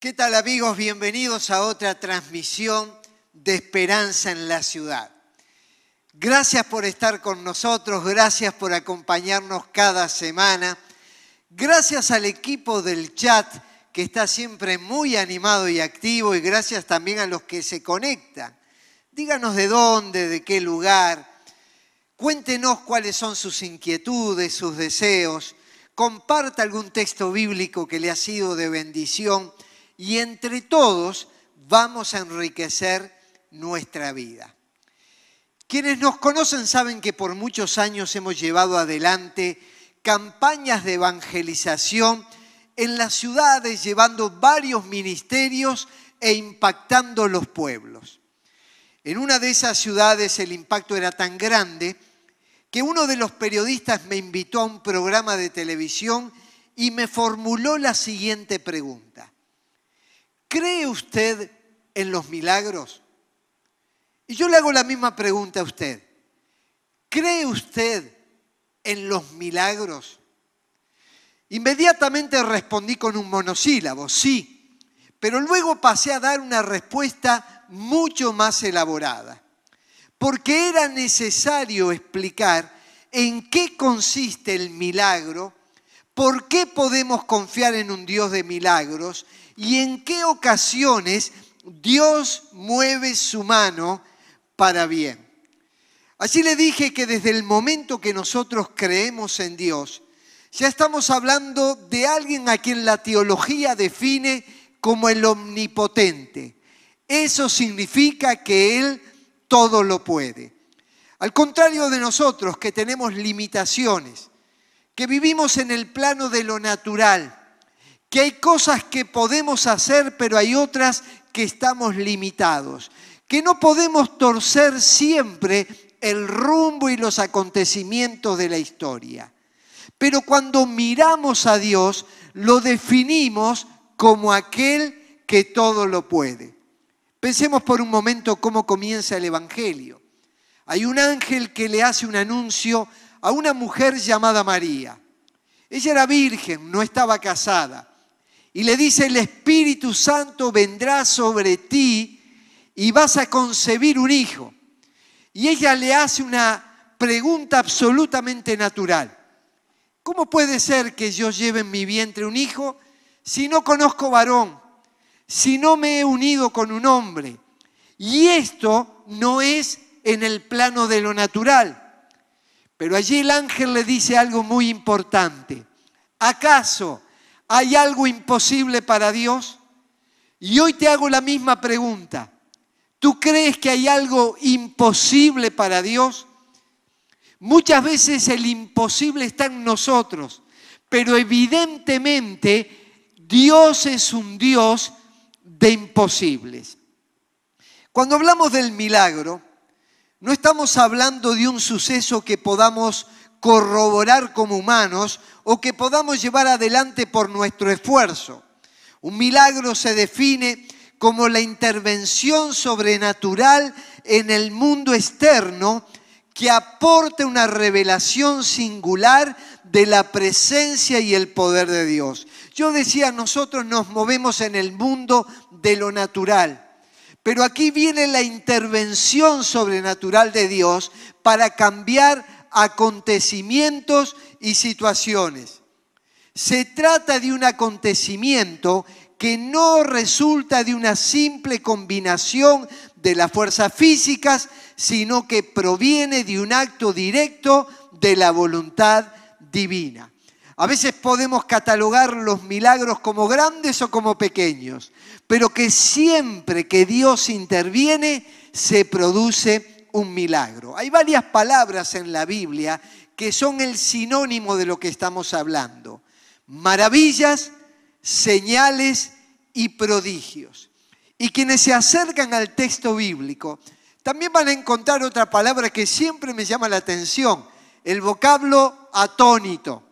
¿Qué tal amigos? Bienvenidos a otra transmisión de Esperanza en la Ciudad. Gracias por estar con nosotros, gracias por acompañarnos cada semana. Gracias al equipo del chat que está siempre muy animado y activo y gracias también a los que se conectan. Díganos de dónde, de qué lugar. Cuéntenos cuáles son sus inquietudes, sus deseos. Comparta algún texto bíblico que le ha sido de bendición y entre todos vamos a enriquecer nuestra vida. Quienes nos conocen saben que por muchos años hemos llevado adelante campañas de evangelización en las ciudades, llevando varios ministerios e impactando los pueblos. En una de esas ciudades el impacto era tan grande que uno de los periodistas me invitó a un programa de televisión y me formuló la siguiente pregunta. ¿Cree usted en los milagros? Y yo le hago la misma pregunta a usted. ¿Cree usted en los milagros? Inmediatamente respondí con un monosílabo, sí, pero luego pasé a dar una respuesta mucho más elaborada, porque era necesario explicar en qué consiste el milagro, por qué podemos confiar en un Dios de milagros y en qué ocasiones Dios mueve su mano para bien. Así le dije que desde el momento que nosotros creemos en Dios, ya estamos hablando de alguien a quien la teología define como el omnipotente. Eso significa que Él todo lo puede. Al contrario de nosotros que tenemos limitaciones, que vivimos en el plano de lo natural, que hay cosas que podemos hacer, pero hay otras que estamos limitados, que no podemos torcer siempre el rumbo y los acontecimientos de la historia. Pero cuando miramos a Dios, lo definimos como aquel que todo lo puede. Pensemos por un momento cómo comienza el Evangelio. Hay un ángel que le hace un anuncio a una mujer llamada María. Ella era virgen, no estaba casada. Y le dice, el Espíritu Santo vendrá sobre ti y vas a concebir un hijo. Y ella le hace una pregunta absolutamente natural. ¿Cómo puede ser que yo lleve en mi vientre un hijo si no conozco varón, si no me he unido con un hombre? Y esto no es en el plano de lo natural. Pero allí el ángel le dice algo muy importante. ¿Acaso hay algo imposible para Dios? Y hoy te hago la misma pregunta. ¿Tú crees que hay algo imposible para Dios? Muchas veces el imposible está en nosotros, pero evidentemente Dios es un Dios de imposibles. Cuando hablamos del milagro, no estamos hablando de un suceso que podamos corroborar como humanos o que podamos llevar adelante por nuestro esfuerzo. Un milagro se define como la intervención sobrenatural en el mundo externo que aporte una revelación singular de la presencia y el poder de Dios. Yo decía, nosotros nos movemos en el mundo de lo natural, pero aquí viene la intervención sobrenatural de Dios para cambiar acontecimientos y situaciones. Se trata de un acontecimiento que no resulta de una simple combinación de las fuerzas físicas, sino que proviene de un acto directo de la voluntad divina. A veces podemos catalogar los milagros como grandes o como pequeños, pero que siempre que Dios interviene se produce un milagro. Hay varias palabras en la Biblia que son el sinónimo de lo que estamos hablando. Maravillas, señales y prodigios. Y quienes se acercan al texto bíblico también van a encontrar otra palabra que siempre me llama la atención, el vocablo atónito.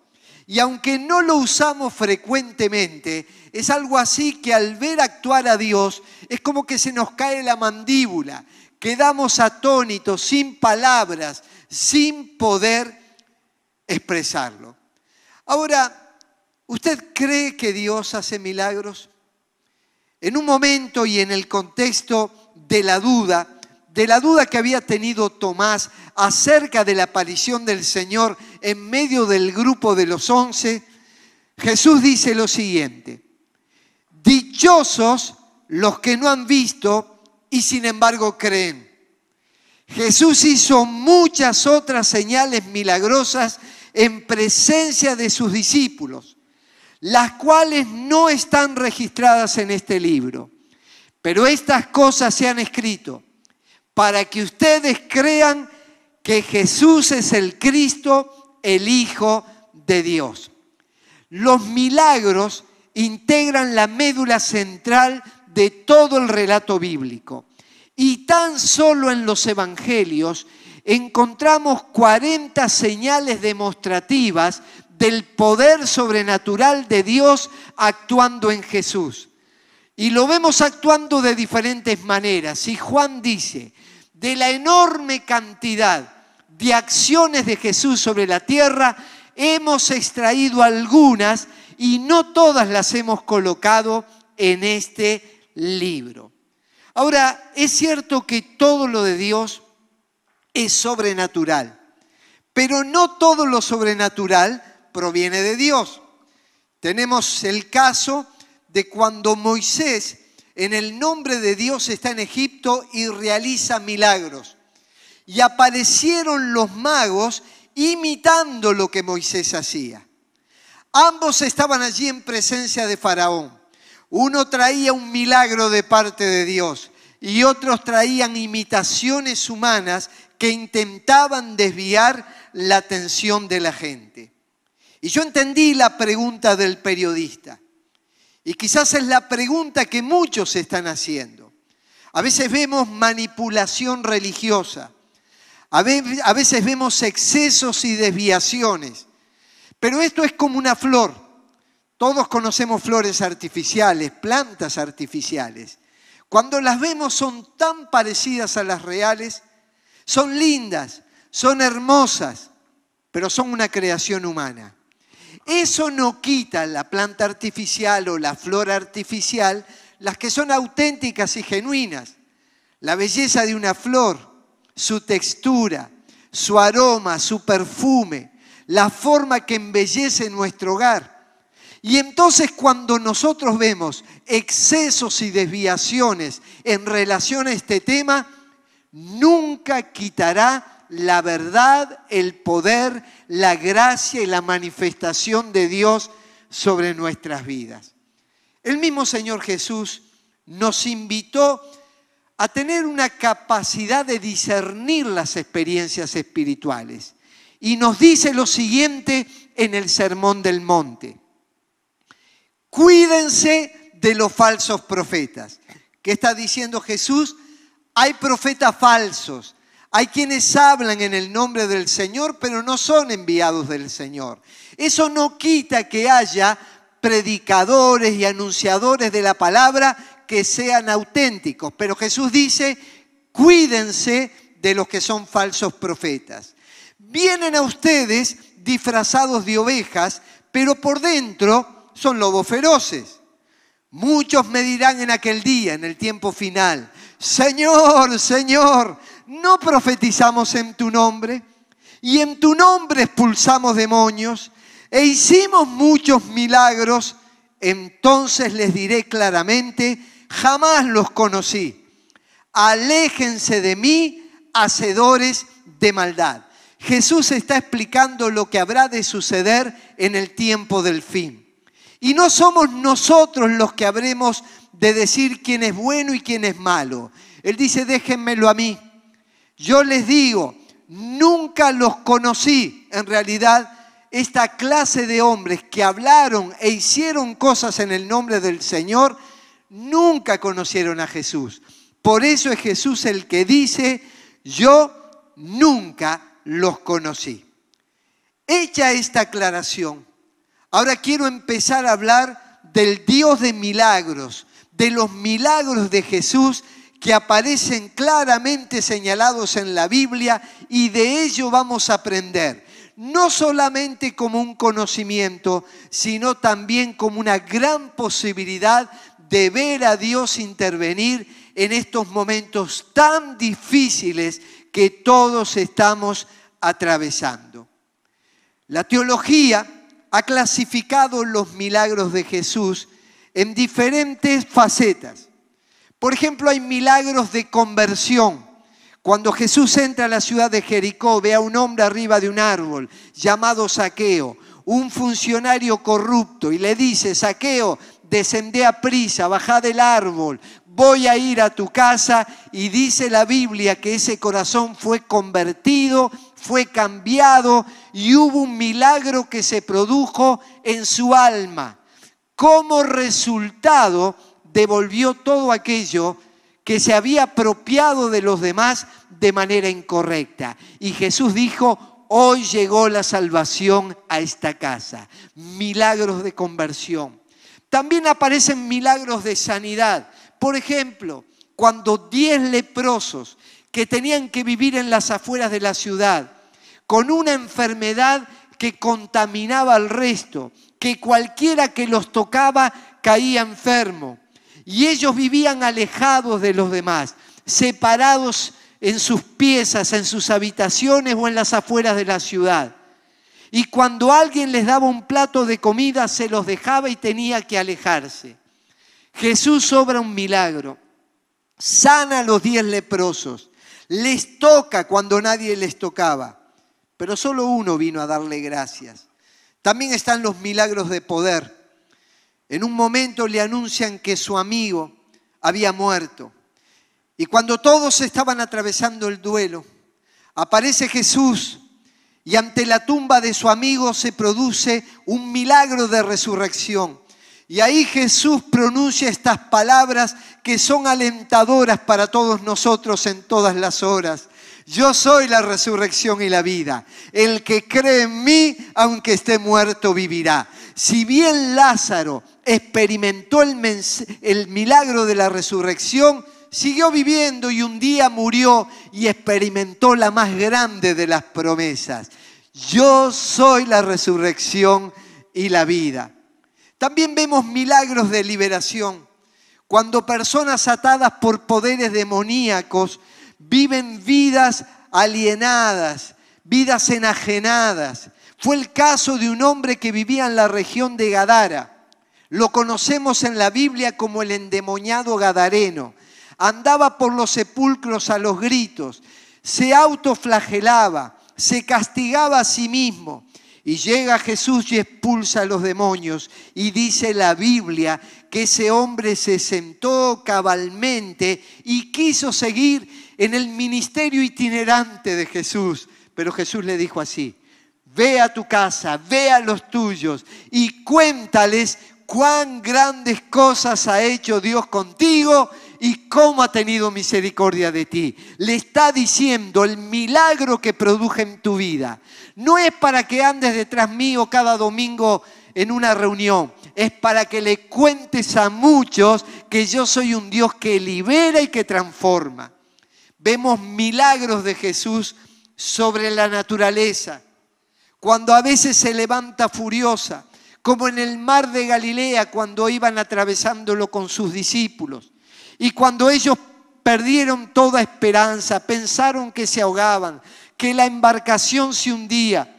Y aunque no lo usamos frecuentemente, es algo así que al ver actuar a Dios es como que se nos cae la mandíbula, quedamos atónitos, sin palabras, sin poder expresarlo. Ahora, ¿usted cree que Dios hace milagros? en un momento y en el contexto de la duda, de la duda que había tenido Tomás acerca de la aparición del Señor en medio del grupo de los once, Jesús dice lo siguiente, dichosos los que no han visto y sin embargo creen. Jesús hizo muchas otras señales milagrosas en presencia de sus discípulos, las cuales no están registradas en este libro. Pero estas cosas se han escrito para que ustedes crean que Jesús es el Cristo, el Hijo de Dios. Los milagros integran la médula central de todo el relato bíblico. Y tan solo en los evangelios encontramos 40 señales demostrativas del poder sobrenatural de Dios actuando en Jesús. Y lo vemos actuando de diferentes maneras. Y Juan dice, de la enorme cantidad de acciones de Jesús sobre la tierra, hemos extraído algunas y no todas las hemos colocado en este libro. Ahora, es cierto que todo lo de Dios es sobrenatural, pero no todo lo sobrenatural proviene de Dios. Tenemos el caso de cuando Moisés en el nombre de Dios está en Egipto y realiza milagros. Y aparecieron los magos imitando lo que Moisés hacía. Ambos estaban allí en presencia de Faraón. Uno traía un milagro de parte de Dios y otros traían imitaciones humanas que intentaban desviar la atención de la gente. Y yo entendí la pregunta del periodista. Y quizás es la pregunta que muchos están haciendo. A veces vemos manipulación religiosa. A veces vemos excesos y desviaciones. Pero esto es como una flor. Todos conocemos flores artificiales, plantas artificiales. Cuando las vemos son tan parecidas a las reales, son lindas, son hermosas, pero son una creación humana. Eso no quita la planta artificial o la flor artificial, las que son auténticas y genuinas. La belleza de una flor, su textura, su aroma, su perfume, la forma que embellece nuestro hogar y entonces cuando nosotros vemos excesos y desviaciones en relación a este tema, nunca quitará la verdad, el poder, la gracia y la manifestación de Dios sobre nuestras vidas. El mismo Señor Jesús nos invitó a tener una capacidad de discernir las experiencias espirituales. Y nos dice lo siguiente en el Sermón del Monte. Cuídense de los falsos profetas. ¿Qué está diciendo Jesús? Hay profetas falsos. Hay quienes hablan en el nombre del Señor, pero no son enviados del Señor. Eso no quita que haya predicadores y anunciadores de la palabra que sean auténticos. Pero Jesús dice, cuídense de los que son falsos profetas. Vienen a ustedes disfrazados de ovejas, pero por dentro son lobos feroces. Muchos me dirán en aquel día, en el tiempo final, Señor, Señor, ¿no profetizamos en tu nombre? Y en tu nombre expulsamos demonios e hicimos muchos milagros. Entonces les diré claramente, jamás los conocí. Aléjense de mí, hacedores de maldad. Jesús está explicando lo que habrá de suceder en el tiempo del fin. Y no somos nosotros los que habremos de decir quién es bueno y quién es malo. Él dice, déjenmelo a mí. Yo les digo, nunca los conocí. En realidad, esta clase de hombres que hablaron e hicieron cosas en el nombre del Señor, nunca conocieron a Jesús. Por eso es Jesús el que dice, yo nunca los conocí. Hecha esta aclaración, Ahora quiero empezar a hablar del Dios de milagros, de los milagros de Jesús que aparecen claramente señalados en la Biblia y de ello vamos a aprender, no solamente como un conocimiento, sino también como una gran posibilidad de ver a Dios intervenir en estos momentos tan difíciles que todos estamos atravesando. La teología ha clasificado los milagros de Jesús en diferentes facetas. Por ejemplo, hay milagros de conversión. Cuando Jesús entra a la ciudad de Jericó, ve a un hombre arriba de un árbol llamado Saqueo, un funcionario corrupto, y le dice, Saqueo, descendé a prisa, baja del árbol, voy a ir a tu casa, y dice la Biblia que ese corazón fue convertido, fue cambiado, y hubo un milagro que se produjo en su alma. Como resultado, devolvió todo aquello que se había apropiado de los demás de manera incorrecta. Y Jesús dijo, hoy llegó la salvación a esta casa. Milagros de conversión. También aparecen milagros de sanidad. Por ejemplo, cuando diez leprosos que tenían que vivir en las afueras de la ciudad, con una enfermedad que contaminaba al resto, que cualquiera que los tocaba caía enfermo. Y ellos vivían alejados de los demás, separados en sus piezas, en sus habitaciones o en las afueras de la ciudad. Y cuando alguien les daba un plato de comida, se los dejaba y tenía que alejarse. Jesús obra un milagro, sana a los diez leprosos, les toca cuando nadie les tocaba, pero solo uno vino a darle gracias. También están los milagros de poder. En un momento le anuncian que su amigo había muerto. Y cuando todos estaban atravesando el duelo, aparece Jesús y ante la tumba de su amigo se produce un milagro de resurrección. Y ahí Jesús pronuncia estas palabras que son alentadoras para todos nosotros en todas las horas. Yo soy la resurrección y la vida. El que cree en mí, aunque esté muerto, vivirá. Si bien Lázaro experimentó el, el, milagro de la resurrección, siguió viviendo y un día murió y experimentó la más grande de las promesas. Yo soy la resurrección y la vida. También vemos milagros de liberación. Cuando personas atadas por poderes demoníacos viven vidas alienadas, vidas enajenadas. Fue el caso de un hombre que vivía en la región de Gadara. Lo conocemos en la Biblia como el endemoniado gadareno. Andaba por los sepulcros a los gritos, se autoflagelaba, se castigaba a sí mismo. Y llega Jesús y expulsa a los demonios. Y dice la Biblia que ese hombre se sentó cabalmente y quiso seguir en el ministerio itinerante de Jesús. Pero Jesús le dijo así, ve a tu casa, ve a los tuyos y cuéntales cuán grandes cosas ha hecho Dios contigo y cómo ha tenido misericordia de ti. Le está diciendo el milagro que produje en tu vida. No es para que andes detrás mío cada domingo en una reunión. Es para que le cuentes a muchos que yo soy un Dios que libera y que transforma vemos milagros de Jesús sobre la naturaleza, cuando a veces se levanta furiosa, como en el mar de Galilea cuando iban atravesándolo con sus discípulos, y cuando ellos perdieron toda esperanza, pensaron que se ahogaban, que la embarcación se hundía,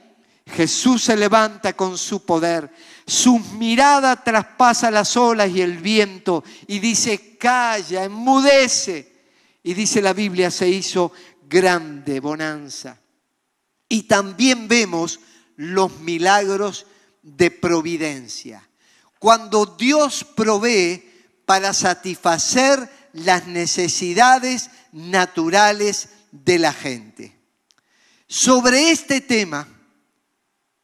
Jesús se levanta con su poder, su mirada traspasa las olas y el viento y dice, calla, enmudece. Y dice la Biblia, se hizo grande bonanza. Y también vemos los milagros de providencia. Cuando Dios provee para satisfacer las necesidades naturales de la gente. Sobre este tema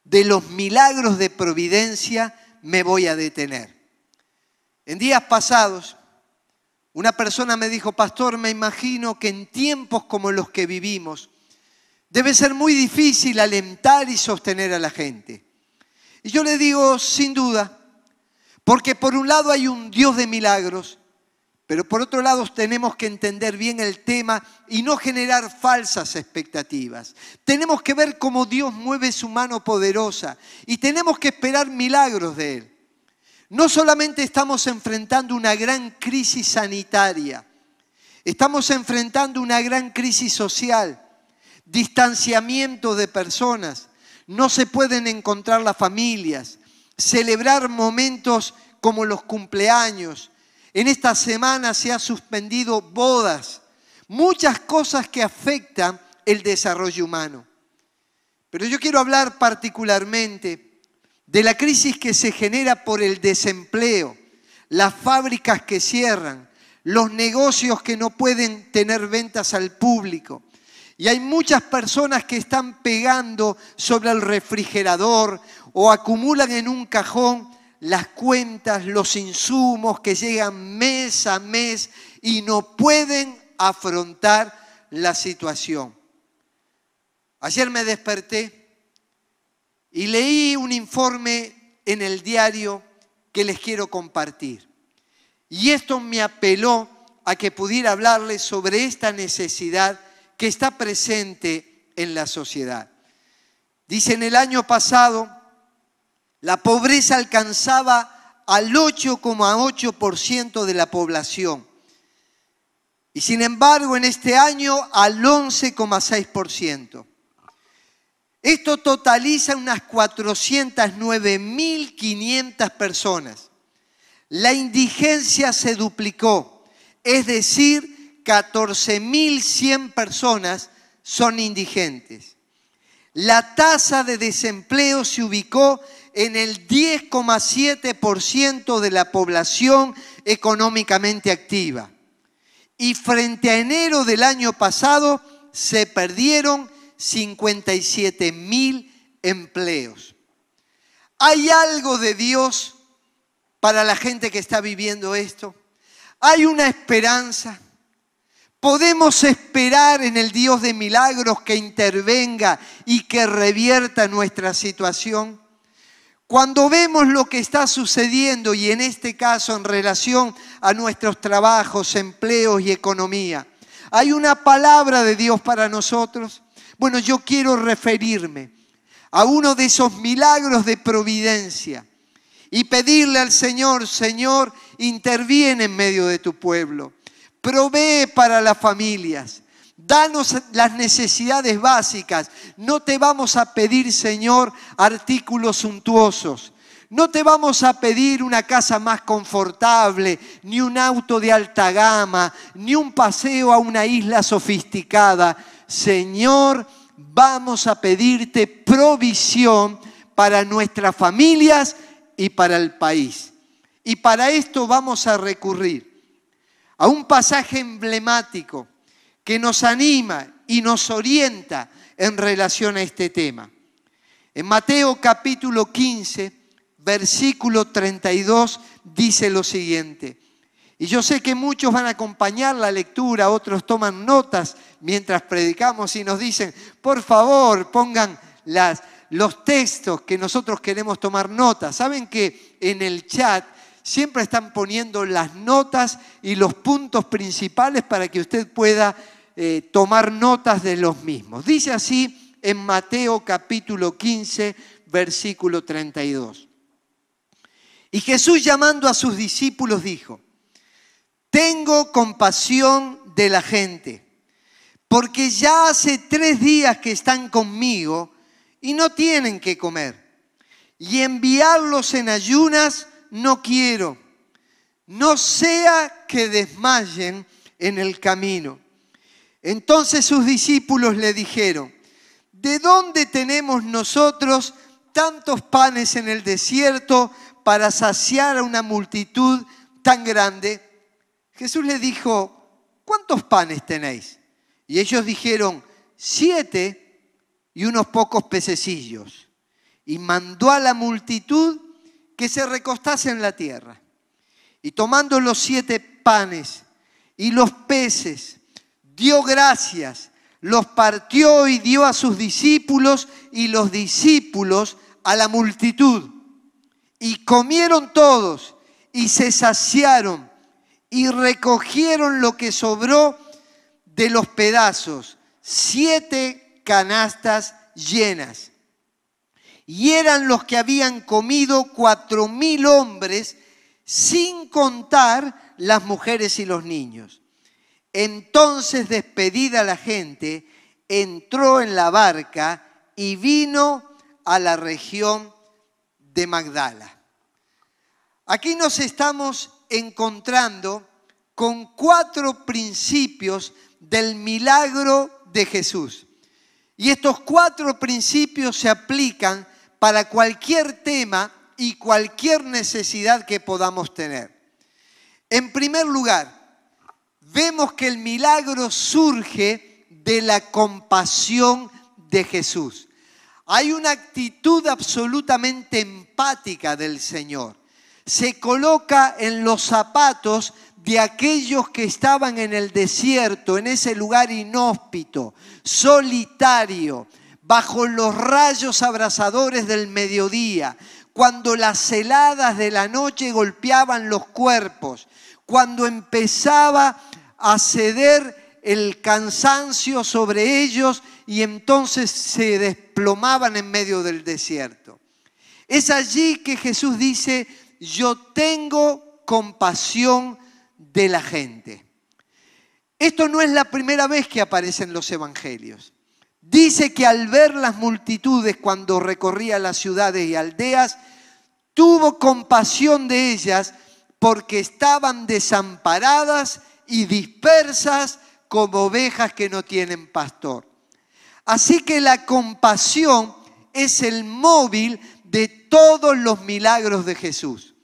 de los milagros de providencia me voy a detener. En días pasados una persona me dijo, pastor, me imagino que en tiempos como los que vivimos debe ser muy difícil alentar y sostener a la gente. Y yo le digo, sin duda, porque por un lado hay un Dios de milagros, pero por otro lado tenemos que entender bien el tema y no generar falsas expectativas. Tenemos que ver cómo Dios mueve su mano poderosa y tenemos que esperar milagros de Él. No solamente estamos enfrentando una gran crisis sanitaria, estamos enfrentando una gran crisis social, distanciamiento de personas, no se pueden encontrar las familias, celebrar momentos como los cumpleaños. En esta semana se ha suspendido bodas, muchas cosas que afectan el desarrollo humano. Pero yo quiero hablar particularmente de la crisis que se genera por el desempleo, las fábricas que cierran, los negocios que no pueden tener ventas al público. Y hay muchas personas que están pegando sobre el refrigerador o acumulan en un cajón las cuentas, los insumos que llegan mes a mes y no pueden afrontar la situación. Ayer me desperté y leí un informe en el diario que les quiero compartir. Y esto me apeló a que pudiera hablarles sobre esta necesidad que está presente en la sociedad. Dice, en el año pasado, la pobreza alcanzaba al 8,8% de la población. Y sin embargo, en este año al 11,6%. Esto totaliza unas 409.500 personas. La indigencia se duplicó, es decir, 14.100 personas son indigentes. La tasa de desempleo se ubicó en el 10,7% de la población económicamente activa. Y frente a enero del año pasado se perdieron 57 mil empleos. ¿Hay algo de Dios para la gente que está viviendo esto? ¿Hay una esperanza? ¿Podemos esperar en el Dios de milagros que intervenga y que revierta nuestra situación? Cuando vemos lo que está sucediendo y en este caso en relación a nuestros trabajos, empleos y economía, ¿hay una palabra de Dios para nosotros? Bueno, yo quiero referirme a uno de esos milagros de providencia y pedirle al Señor, Señor, interviene en medio de tu pueblo, provee para las familias, danos las necesidades básicas. No te vamos a pedir, Señor, artículos suntuosos. No te vamos a pedir una casa más confortable, ni un auto de alta gama, ni un paseo a una isla sofisticada. Señor, vamos a pedirte provisión para nuestras familias y para el país. Y para esto vamos a recurrir a un pasaje emblemático que nos anima y nos orienta en relación a este tema. En Mateo capítulo 15, versículo 32, dice lo siguiente. Y yo sé que muchos van a acompañar la lectura, otros toman notas mientras predicamos y nos dicen, por favor, pongan las, los textos que nosotros queremos tomar notas. Saben que en el chat siempre están poniendo las notas y los puntos principales para que usted pueda eh, tomar notas de los mismos. Dice así en Mateo capítulo 15, versículo 32. Y Jesús llamando a sus discípulos dijo, tengo compasión de la gente, porque ya hace tres días que están conmigo y no tienen que comer. Y enviarlos en ayunas no quiero, no sea que desmayen en el camino. Entonces sus discípulos le dijeron, ¿de dónde tenemos nosotros tantos panes en el desierto para saciar a una multitud tan grande? Jesús le dijo, ¿cuántos panes tenéis? Y ellos dijeron, siete y unos pocos pececillos. Y mandó a la multitud que se recostase en la tierra. Y tomando los siete panes y los peces, dio gracias, los partió y dio a sus discípulos y los discípulos a la multitud. Y comieron todos y se saciaron y recogieron lo que sobró de los pedazos, siete canastas llenas. y eran los que habían comido cuatro mil hombres, sin contar las mujeres y los niños. Entonces, despedida la gente, entró en la barca y vino a la región de Magdala. Aquí nos estamos encontrando con cuatro principios del milagro de Jesús. Y estos cuatro principios se aplican para cualquier tema y cualquier necesidad que podamos tener. En primer lugar, vemos que el milagro surge de la compasión de Jesús. Hay una actitud absolutamente empática del Señor. Se coloca en los zapatos de aquellos que estaban en el desierto, en ese lugar inhóspito, solitario, bajo los rayos abrasadores del mediodía, cuando las heladas de la noche golpeaban los cuerpos, cuando empezaba a ceder el cansancio sobre ellos y entonces se desplomaban en medio del desierto. Es allí que Jesús dice, yo tengo compasión de la gente. Esto no es la primera vez que aparecen los evangelios. Dice que al ver las multitudes cuando recorría las ciudades y aldeas, tuvo compasión de ellas porque estaban desamparadas y dispersas como ovejas que no tienen pastor. Así que la compasión es el móvil de todos los milagros de Jesús.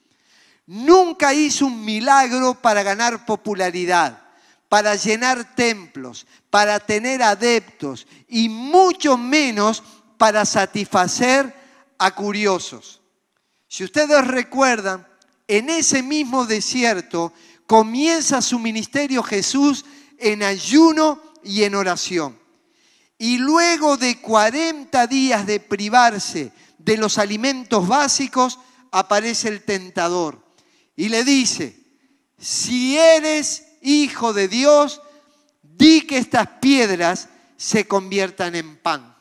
Nunca hizo un milagro para ganar popularidad, para llenar templos, para tener adeptos y mucho menos para satisfacer a curiosos. Si ustedes recuerdan, en ese mismo desierto comienza su ministerio Jesús en ayuno y en oración. Y luego de 40 días de privarse de los alimentos básicos, aparece el tentador y le dice, si eres hijo de Dios, di que estas piedras se conviertan en pan.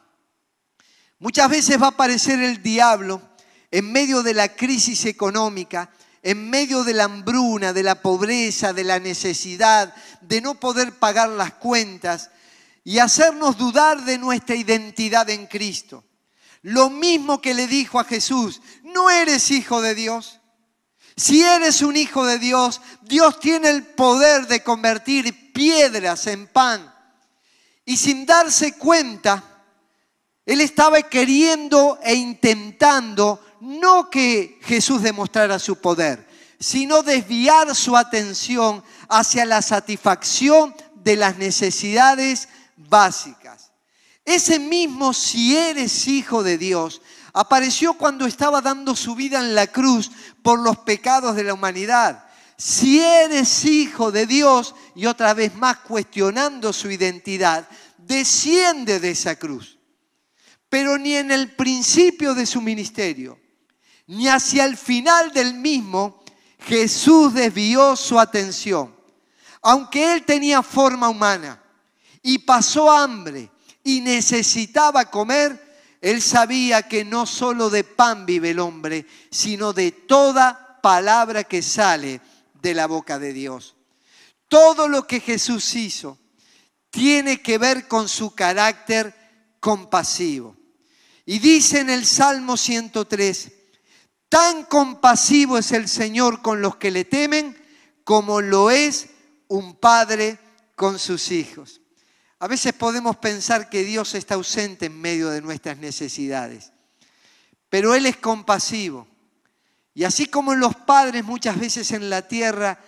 Muchas veces va a aparecer el diablo en medio de la crisis económica, en medio de la hambruna, de la pobreza, de la necesidad, de no poder pagar las cuentas y hacernos dudar de nuestra identidad en Cristo. Lo mismo que le dijo a Jesús, ¿no eres hijo de Dios? Si eres un hijo de Dios, Dios tiene el poder de convertir piedras en pan. Y sin darse cuenta, Él estaba queriendo e intentando no que Jesús demostrara su poder, sino desviar su atención hacia la satisfacción de las necesidades básicas. Ese mismo si eres hijo de Dios apareció cuando estaba dando su vida en la cruz por los pecados de la humanidad. Si eres hijo de Dios, y otra vez más cuestionando su identidad, desciende de esa cruz. Pero ni en el principio de su ministerio, ni hacia el final del mismo, Jesús desvió su atención. Aunque él tenía forma humana y pasó hambre y necesitaba comer, él sabía que no solo de pan vive el hombre, sino de toda palabra que sale de la boca de Dios. Todo lo que Jesús hizo tiene que ver con su carácter compasivo. Y dice en el Salmo 103, tan compasivo es el Señor con los que le temen como lo es un padre con sus hijos. A veces podemos pensar que Dios está ausente en medio de nuestras necesidades, pero Él es compasivo. Y así como los padres muchas veces en la tierra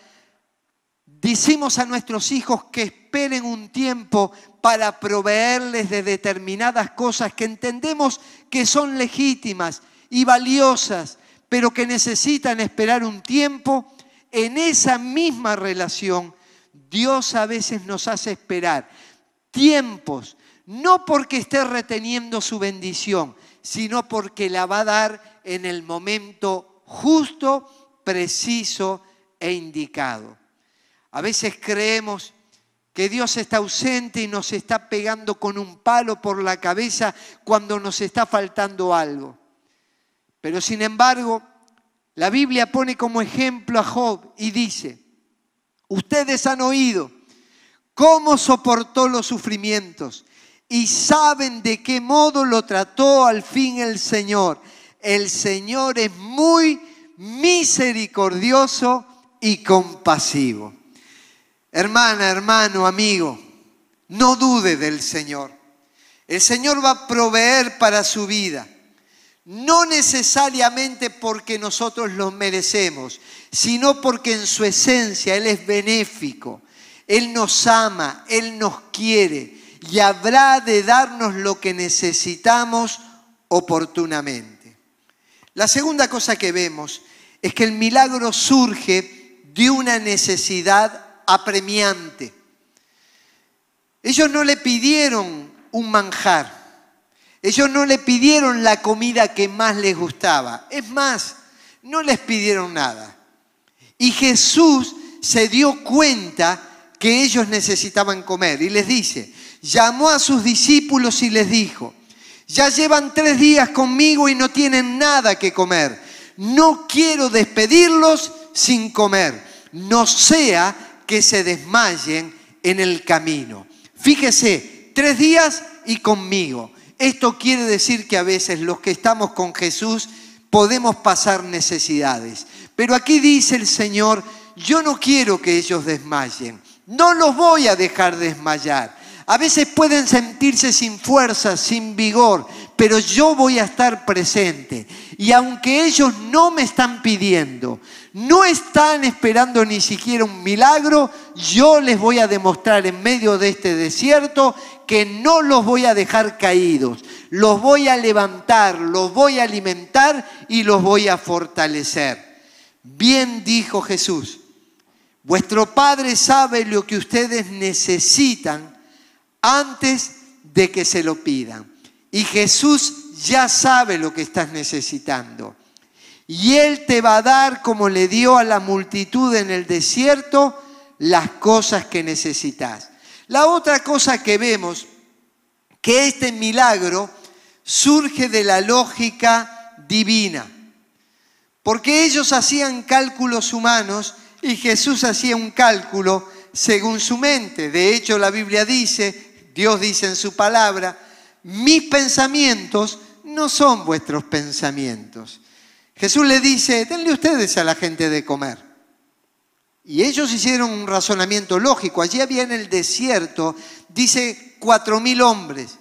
decimos a nuestros hijos que esperen un tiempo para proveerles de determinadas cosas que entendemos que son legítimas y valiosas, pero que necesitan esperar un tiempo, en esa misma relación Dios a veces nos hace esperar tiempos, no porque esté reteniendo su bendición, sino porque la va a dar en el momento justo, preciso e indicado. A veces creemos que Dios está ausente y nos está pegando con un palo por la cabeza cuando nos está faltando algo. Pero sin embargo, la Biblia pone como ejemplo a Job y dice, ustedes han oído cómo soportó los sufrimientos y saben de qué modo lo trató al fin el Señor. El Señor es muy misericordioso y compasivo. Hermana, hermano, amigo, no dude del Señor. El Señor va a proveer para su vida. No necesariamente porque nosotros lo merecemos, sino porque en su esencia Él es benéfico. Él nos ama, Él nos quiere y habrá de darnos lo que necesitamos oportunamente. La segunda cosa que vemos es que el milagro surge de una necesidad apremiante. Ellos no le pidieron un manjar. Ellos no le pidieron la comida que más les gustaba. Es más, no les pidieron nada. Y Jesús se dio cuenta que ellos necesitaban comer y les dice, llamó a sus discípulos y les dijo, ya llevan tres días conmigo y no tienen nada que comer. No quiero despedirlos sin comer, no sea que se desmayen en el camino. Fíjese, tres días y conmigo. Esto quiere decir que a veces los que estamos con Jesús podemos pasar necesidades. Pero aquí dice el Señor, yo no quiero que ellos desmayen. No los voy a dejar desmayar. A veces pueden sentirse sin fuerza, sin vigor, pero yo voy a estar presente. Y aunque ellos no me están pidiendo, no están esperando ni siquiera un milagro, yo les voy a demostrar en medio de este desierto que no los voy a dejar caídos, los voy a levantar, los voy a alimentar y los voy a fortalecer. Bien dijo Jesús, vuestro Padre sabe lo que ustedes necesitan antes de que se lo pidan. Y Jesús ya sabe lo que estás necesitando. Y Él te va a dar, como le dio a la multitud en el desierto, las cosas que necesitas. La otra cosa que vemos, que este milagro surge de la lógica divina. Porque ellos hacían cálculos humanos y Jesús hacía un cálculo según su mente. De hecho, la Biblia dice, Dios dice en su palabra, mis pensamientos no son vuestros pensamientos. Jesús le dice, denle ustedes a la gente de comer. Y ellos hicieron un razonamiento lógico. Allí había en el desierto, dice, cuatro mil hombres.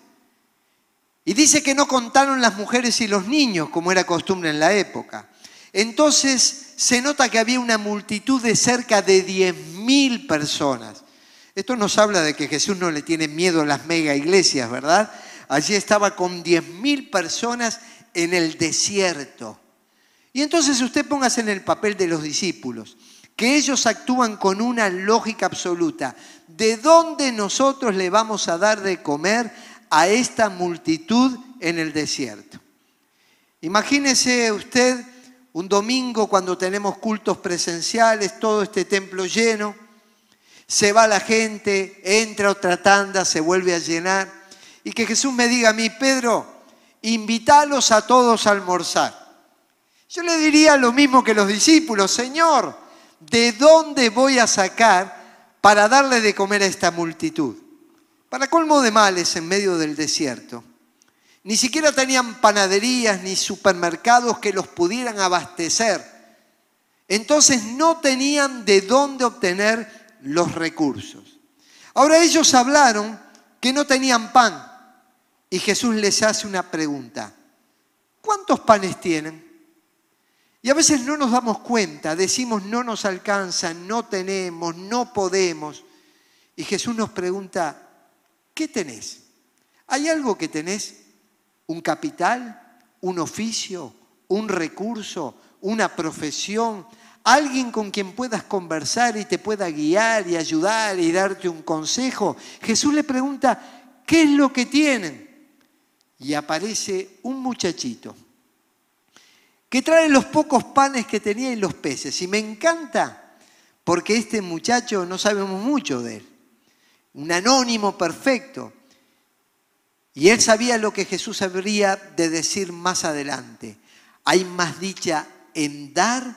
Y dice que no contaron las mujeres y los niños, como era costumbre en la época. Entonces se nota que había una multitud de cerca de diez mil personas. Esto nos habla de que Jesús no le tiene miedo a las mega iglesias, ¿verdad? Allí estaba con diez mil personas en el desierto. Y entonces usted póngase en el papel de los discípulos, que ellos actúan con una lógica absoluta. ¿De dónde nosotros le vamos a dar de comer a esta multitud en el desierto? Imagínese usted un domingo cuando tenemos cultos presenciales, todo este templo lleno, se va la gente, entra otra tanda, se vuelve a llenar, y que Jesús me diga a mí, Pedro, invítalos a todos a almorzar. Yo le diría lo mismo que los discípulos, Señor, ¿de dónde voy a sacar para darle de comer a esta multitud? Para colmo de males en medio del desierto. Ni siquiera tenían panaderías ni supermercados que los pudieran abastecer. Entonces no tenían de dónde obtener los recursos. Ahora ellos hablaron que no tenían pan. Y Jesús les hace una pregunta. ¿Cuántos panes tienen? Y a veces no nos damos cuenta, decimos no nos alcanza, no tenemos, no podemos. Y Jesús nos pregunta, ¿qué tenés? ¿Hay algo que tenés? ¿Un capital? ¿Un oficio? ¿Un recurso? ¿Una profesión? ¿Alguien con quien puedas conversar y te pueda guiar y ayudar y darte un consejo? Jesús le pregunta, ¿qué es lo que tienen? Y aparece un muchachito que trae los pocos panes que tenía y los peces. Y me encanta porque este muchacho no sabemos mucho de él. Un anónimo perfecto. Y él sabía lo que Jesús habría de decir más adelante. Hay más dicha en dar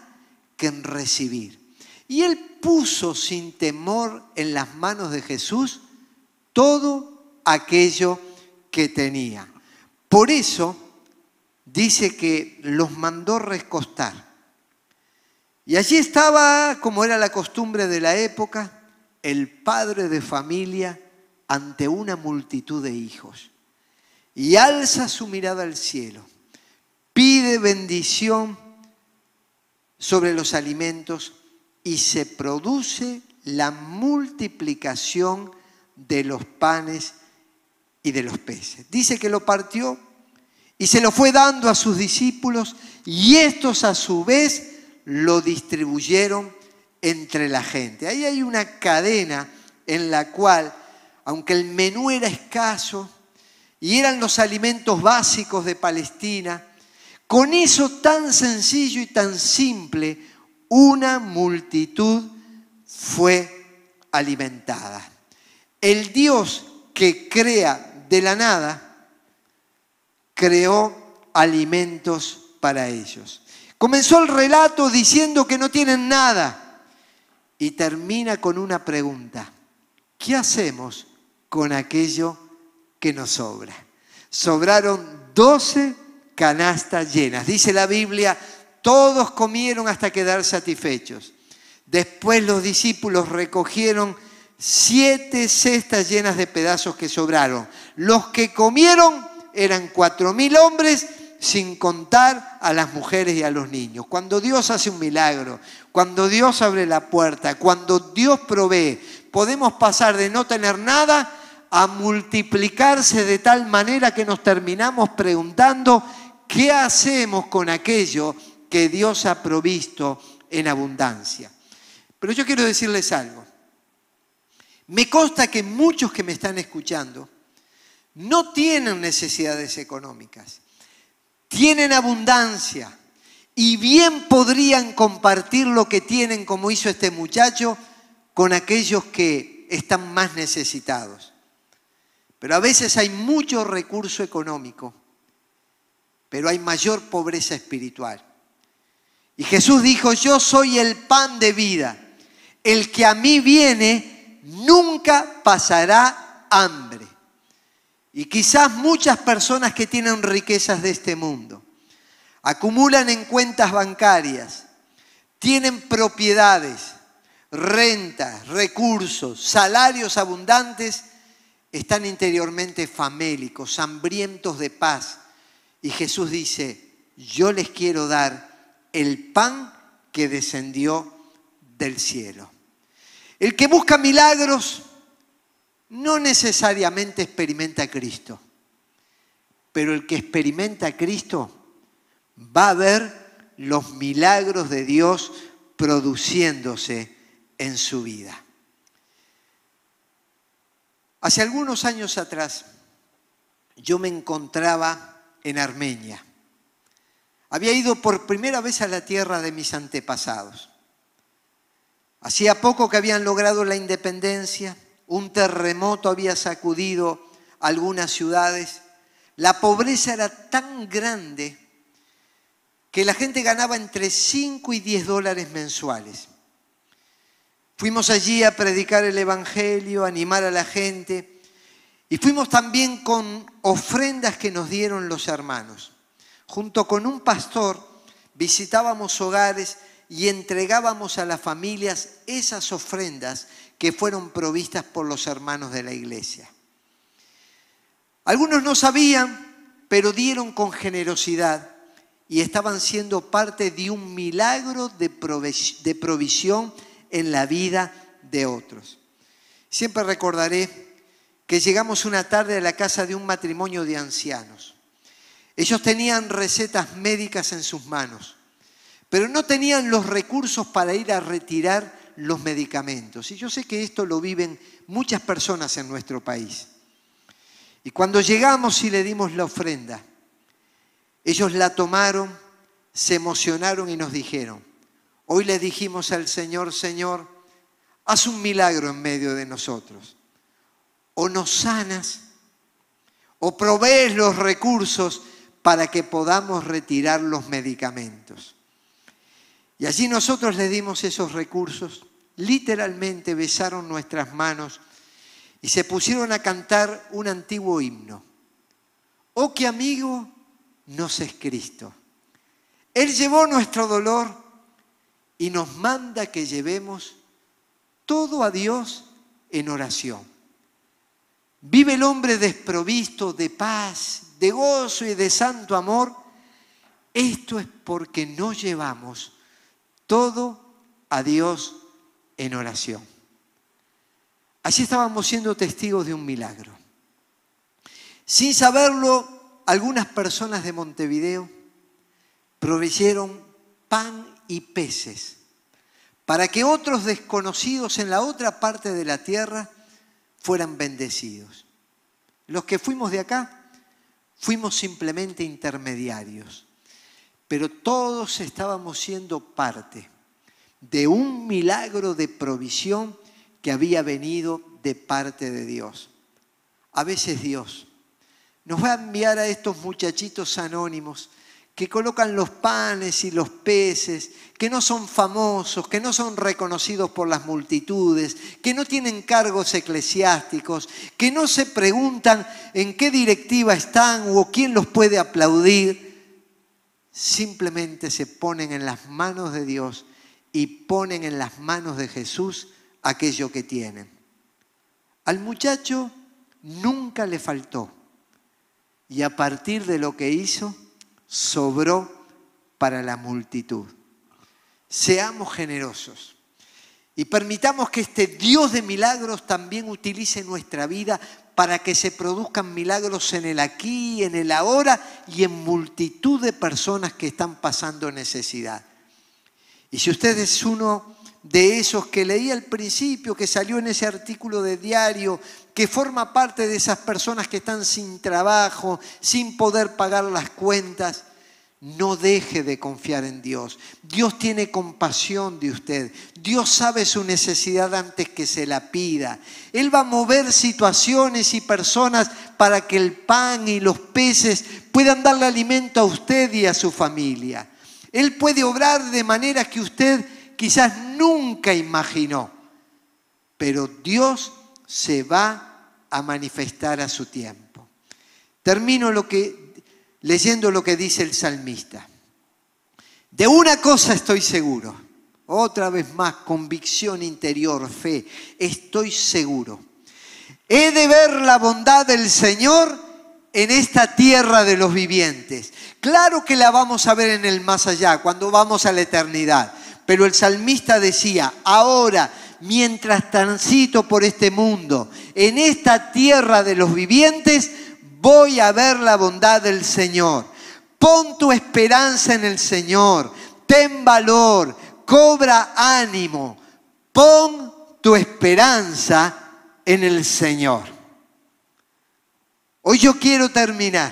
que en recibir. Y él puso sin temor en las manos de Jesús todo aquello que tenía. Por eso dice que los mandó recostar. Y allí estaba, como era la costumbre de la época, el padre de familia ante una multitud de hijos. Y alza su mirada al cielo, pide bendición sobre los alimentos y se produce la multiplicación de los panes y de los peces. Dice que lo partió y se lo fue dando a sus discípulos y estos a su vez lo distribuyeron entre la gente. Ahí hay una cadena en la cual, aunque el menú era escaso y eran los alimentos básicos de Palestina, con eso tan sencillo y tan simple, una multitud fue alimentada. El Dios que crea de la nada, creó alimentos para ellos. Comenzó el relato diciendo que no tienen nada y termina con una pregunta. ¿Qué hacemos con aquello que nos sobra? Sobraron doce canastas llenas. Dice la Biblia, todos comieron hasta quedar satisfechos. Después los discípulos recogieron siete cestas llenas de pedazos que sobraron. Los que comieron eran cuatro mil hombres, sin contar a las mujeres y a los niños. Cuando Dios hace un milagro, cuando Dios abre la puerta, cuando Dios provee, podemos pasar de no tener nada a multiplicarse de tal manera que nos terminamos preguntando qué hacemos con aquello que Dios ha provisto en abundancia. Pero yo quiero decirles algo. Me consta que muchos que me están escuchando no tienen necesidades económicas, tienen abundancia y bien podrían compartir lo que tienen, como hizo este muchacho, con aquellos que están más necesitados. Pero a veces hay mucho recurso económico, pero hay mayor pobreza espiritual. Y Jesús dijo, yo soy el pan de vida. El que a mí viene nunca pasará hambre. Y quizás muchas personas que tienen riquezas de este mundo acumulan en cuentas bancarias, tienen propiedades, rentas, recursos, salarios abundantes, están interiormente famélicos, hambrientos de paz. Y Jesús dice, yo les quiero dar el pan que descendió del cielo. El que busca milagros no necesariamente experimenta a Cristo, pero el que experimenta a Cristo va a ver los milagros de Dios produciéndose en su vida. Hace algunos años atrás yo me encontraba en Armenia. Había ido por primera vez a la tierra de mis antepasados. Hacía poco que habían logrado la independencia, un terremoto había sacudido algunas ciudades, la pobreza era tan grande que la gente ganaba entre 5 y 10 dólares mensuales. Fuimos allí a predicar el Evangelio, a animar a la gente y fuimos también con ofrendas que nos dieron los hermanos. Junto con un pastor visitábamos hogares y entregábamos a las familias esas ofrendas que fueron provistas por los hermanos de la iglesia. Algunos no sabían, pero dieron con generosidad y estaban siendo parte de un milagro de provisión en la vida de otros. Siempre recordaré que llegamos una tarde a la casa de un matrimonio de ancianos. Ellos tenían recetas médicas en sus manos pero no tenían los recursos para ir a retirar los medicamentos. Y yo sé que esto lo viven muchas personas en nuestro país. Y cuando llegamos y le dimos la ofrenda, ellos la tomaron, se emocionaron y nos dijeron, hoy le dijimos al Señor, Señor, haz un milagro en medio de nosotros. O nos sanas, o provees los recursos para que podamos retirar los medicamentos. Y allí nosotros le dimos esos recursos, literalmente besaron nuestras manos y se pusieron a cantar un antiguo himno. Oh, qué amigo nos es Cristo. Él llevó nuestro dolor y nos manda que llevemos todo a Dios en oración. Vive el hombre desprovisto de paz, de gozo y de santo amor. Esto es porque no llevamos todo a Dios en oración. Así estábamos siendo testigos de un milagro. Sin saberlo, algunas personas de Montevideo proveyeron pan y peces para que otros desconocidos en la otra parte de la tierra fueran bendecidos. Los que fuimos de acá fuimos simplemente intermediarios, pero todos estábamos siendo parte de un milagro de provisión que había venido de parte de Dios. A veces Dios nos va a enviar a estos muchachitos anónimos que colocan los panes y los peces, que no son famosos, que no son reconocidos por las multitudes, que no tienen cargos eclesiásticos, que no se preguntan en qué directiva están o quién los puede aplaudir, simplemente se ponen en las manos de Dios y ponen en las manos de Jesús aquello que tienen. Al muchacho nunca le faltó y a partir de lo que hizo, sobró para la multitud. Seamos generosos y permitamos que este Dios de milagros también utilice nuestra vida para que se produzcan milagros en el aquí, en el ahora y en multitud de personas que están pasando necesidad. Y si usted es uno de esos que leí al principio, que salió en ese artículo de diario, que forma parte de esas personas que están sin trabajo, sin poder pagar las cuentas, no deje de confiar en Dios. Dios tiene compasión de usted. Dios sabe su necesidad antes que se la pida. Él va a mover situaciones y personas para que el pan y los peces puedan darle alimento a usted y a su familia. Él puede obrar de manera que usted quizás nunca imaginó. Pero Dios se va a manifestar a su tiempo. Termino lo que, leyendo lo que dice el salmista. De una cosa estoy seguro, otra vez más, convicción interior, fe, estoy seguro. He de ver la bondad del Señor en esta tierra de los vivientes. Claro que la vamos a ver en el más allá, cuando vamos a la eternidad. Pero el salmista decía, ahora mientras transito por este mundo, en esta tierra de los vivientes, voy a ver la bondad del Señor. Pon tu esperanza en el Señor, ten valor, cobra ánimo, pon tu esperanza en el Señor. Hoy yo quiero terminar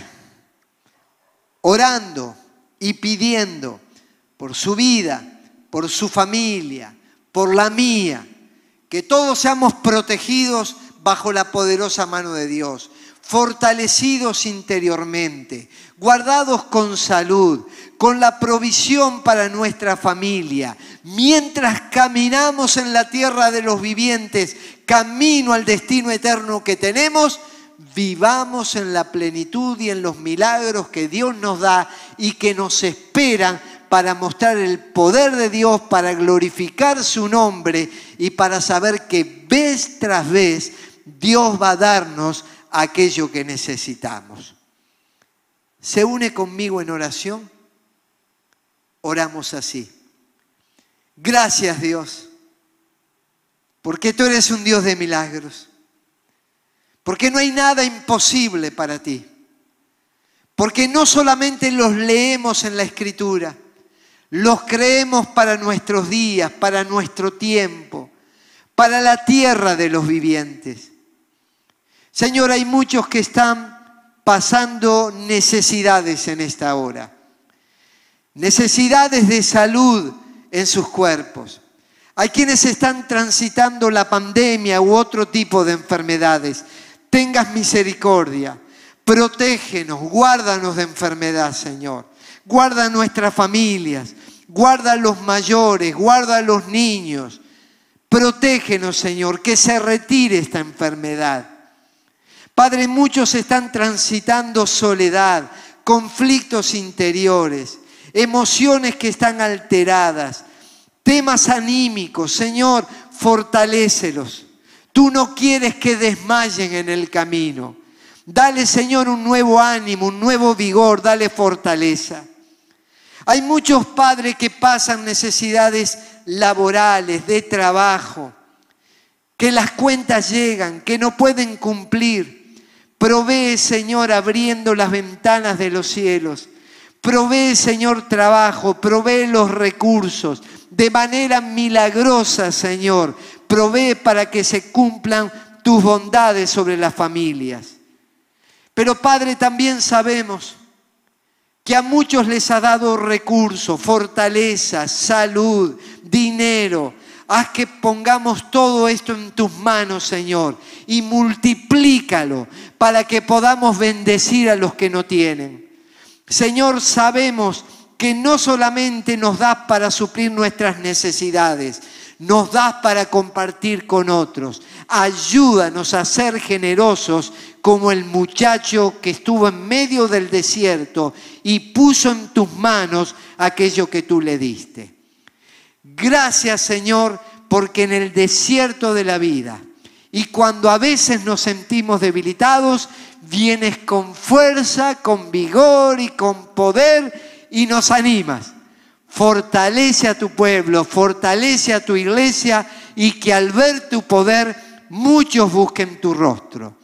orando y pidiendo por su vida, por su familia, por la mía, que todos seamos protegidos bajo la poderosa mano de Dios, fortalecidos interiormente, guardados con salud, con la provisión para nuestra familia, mientras caminamos en la tierra de los vivientes, camino al destino eterno que tenemos, vivamos en la plenitud y en los milagros que Dios nos da y que nos esperan para mostrar el poder de Dios, para glorificar su nombre y para saber que vez tras vez Dios va a darnos aquello que necesitamos. ¿Se une conmigo en oración? Oramos así. Gracias Dios, porque tú eres un Dios de milagros, porque no hay nada imposible para ti, porque no solamente los leemos en la escritura, los creemos para nuestros días, para nuestro tiempo, para la tierra de los vivientes. Señor, hay muchos que están pasando necesidades en esta hora. Necesidades de salud en sus cuerpos. Hay quienes están transitando la pandemia u otro tipo de enfermedades. Tengas misericordia. Protégenos, guárdanos de enfermedad, Señor. Guarda nuestras familias, guarda a los mayores, guarda a los niños. Protégenos, Señor, que se retire esta enfermedad. Padre, muchos están transitando soledad, conflictos interiores, emociones que están alteradas, temas anímicos. Señor, fortalécelos. Tú no quieres que desmayen en el camino. Dale, Señor, un nuevo ánimo, un nuevo vigor, dale fortaleza. Hay muchos padres que pasan necesidades laborales, de trabajo, que las cuentas llegan, que no pueden cumplir. Provee, Señor, abriendo las ventanas de los cielos. Provee, Señor, trabajo, provee los recursos de manera milagrosa, Señor. Provee para que se cumplan tus bondades sobre las familias. Pero Padre, también sabemos que a muchos les ha dado recursos, fortaleza, salud, dinero. Haz que pongamos todo esto en tus manos, Señor, y multiplícalo para que podamos bendecir a los que no tienen. Señor, sabemos que no solamente nos das para suplir nuestras necesidades, nos das para compartir con otros. Ayúdanos a ser generosos como el muchacho que estuvo en medio del desierto y puso en tus manos aquello que tú le diste. Gracias Señor, porque en el desierto de la vida y cuando a veces nos sentimos debilitados, vienes con fuerza, con vigor y con poder y nos animas. Fortalece a tu pueblo, fortalece a tu iglesia y que al ver tu poder muchos busquen tu rostro.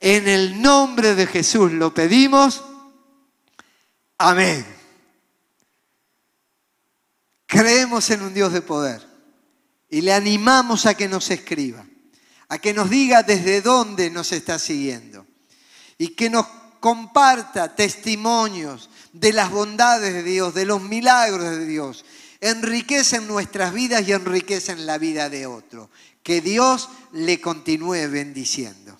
En el nombre de Jesús lo pedimos. Amén. Creemos en un Dios de poder y le animamos a que nos escriba, a que nos diga desde dónde nos está siguiendo y que nos comparta testimonios de las bondades de Dios, de los milagros de Dios. Enriquecen nuestras vidas y enriquecen la vida de otro. Que Dios le continúe bendiciendo.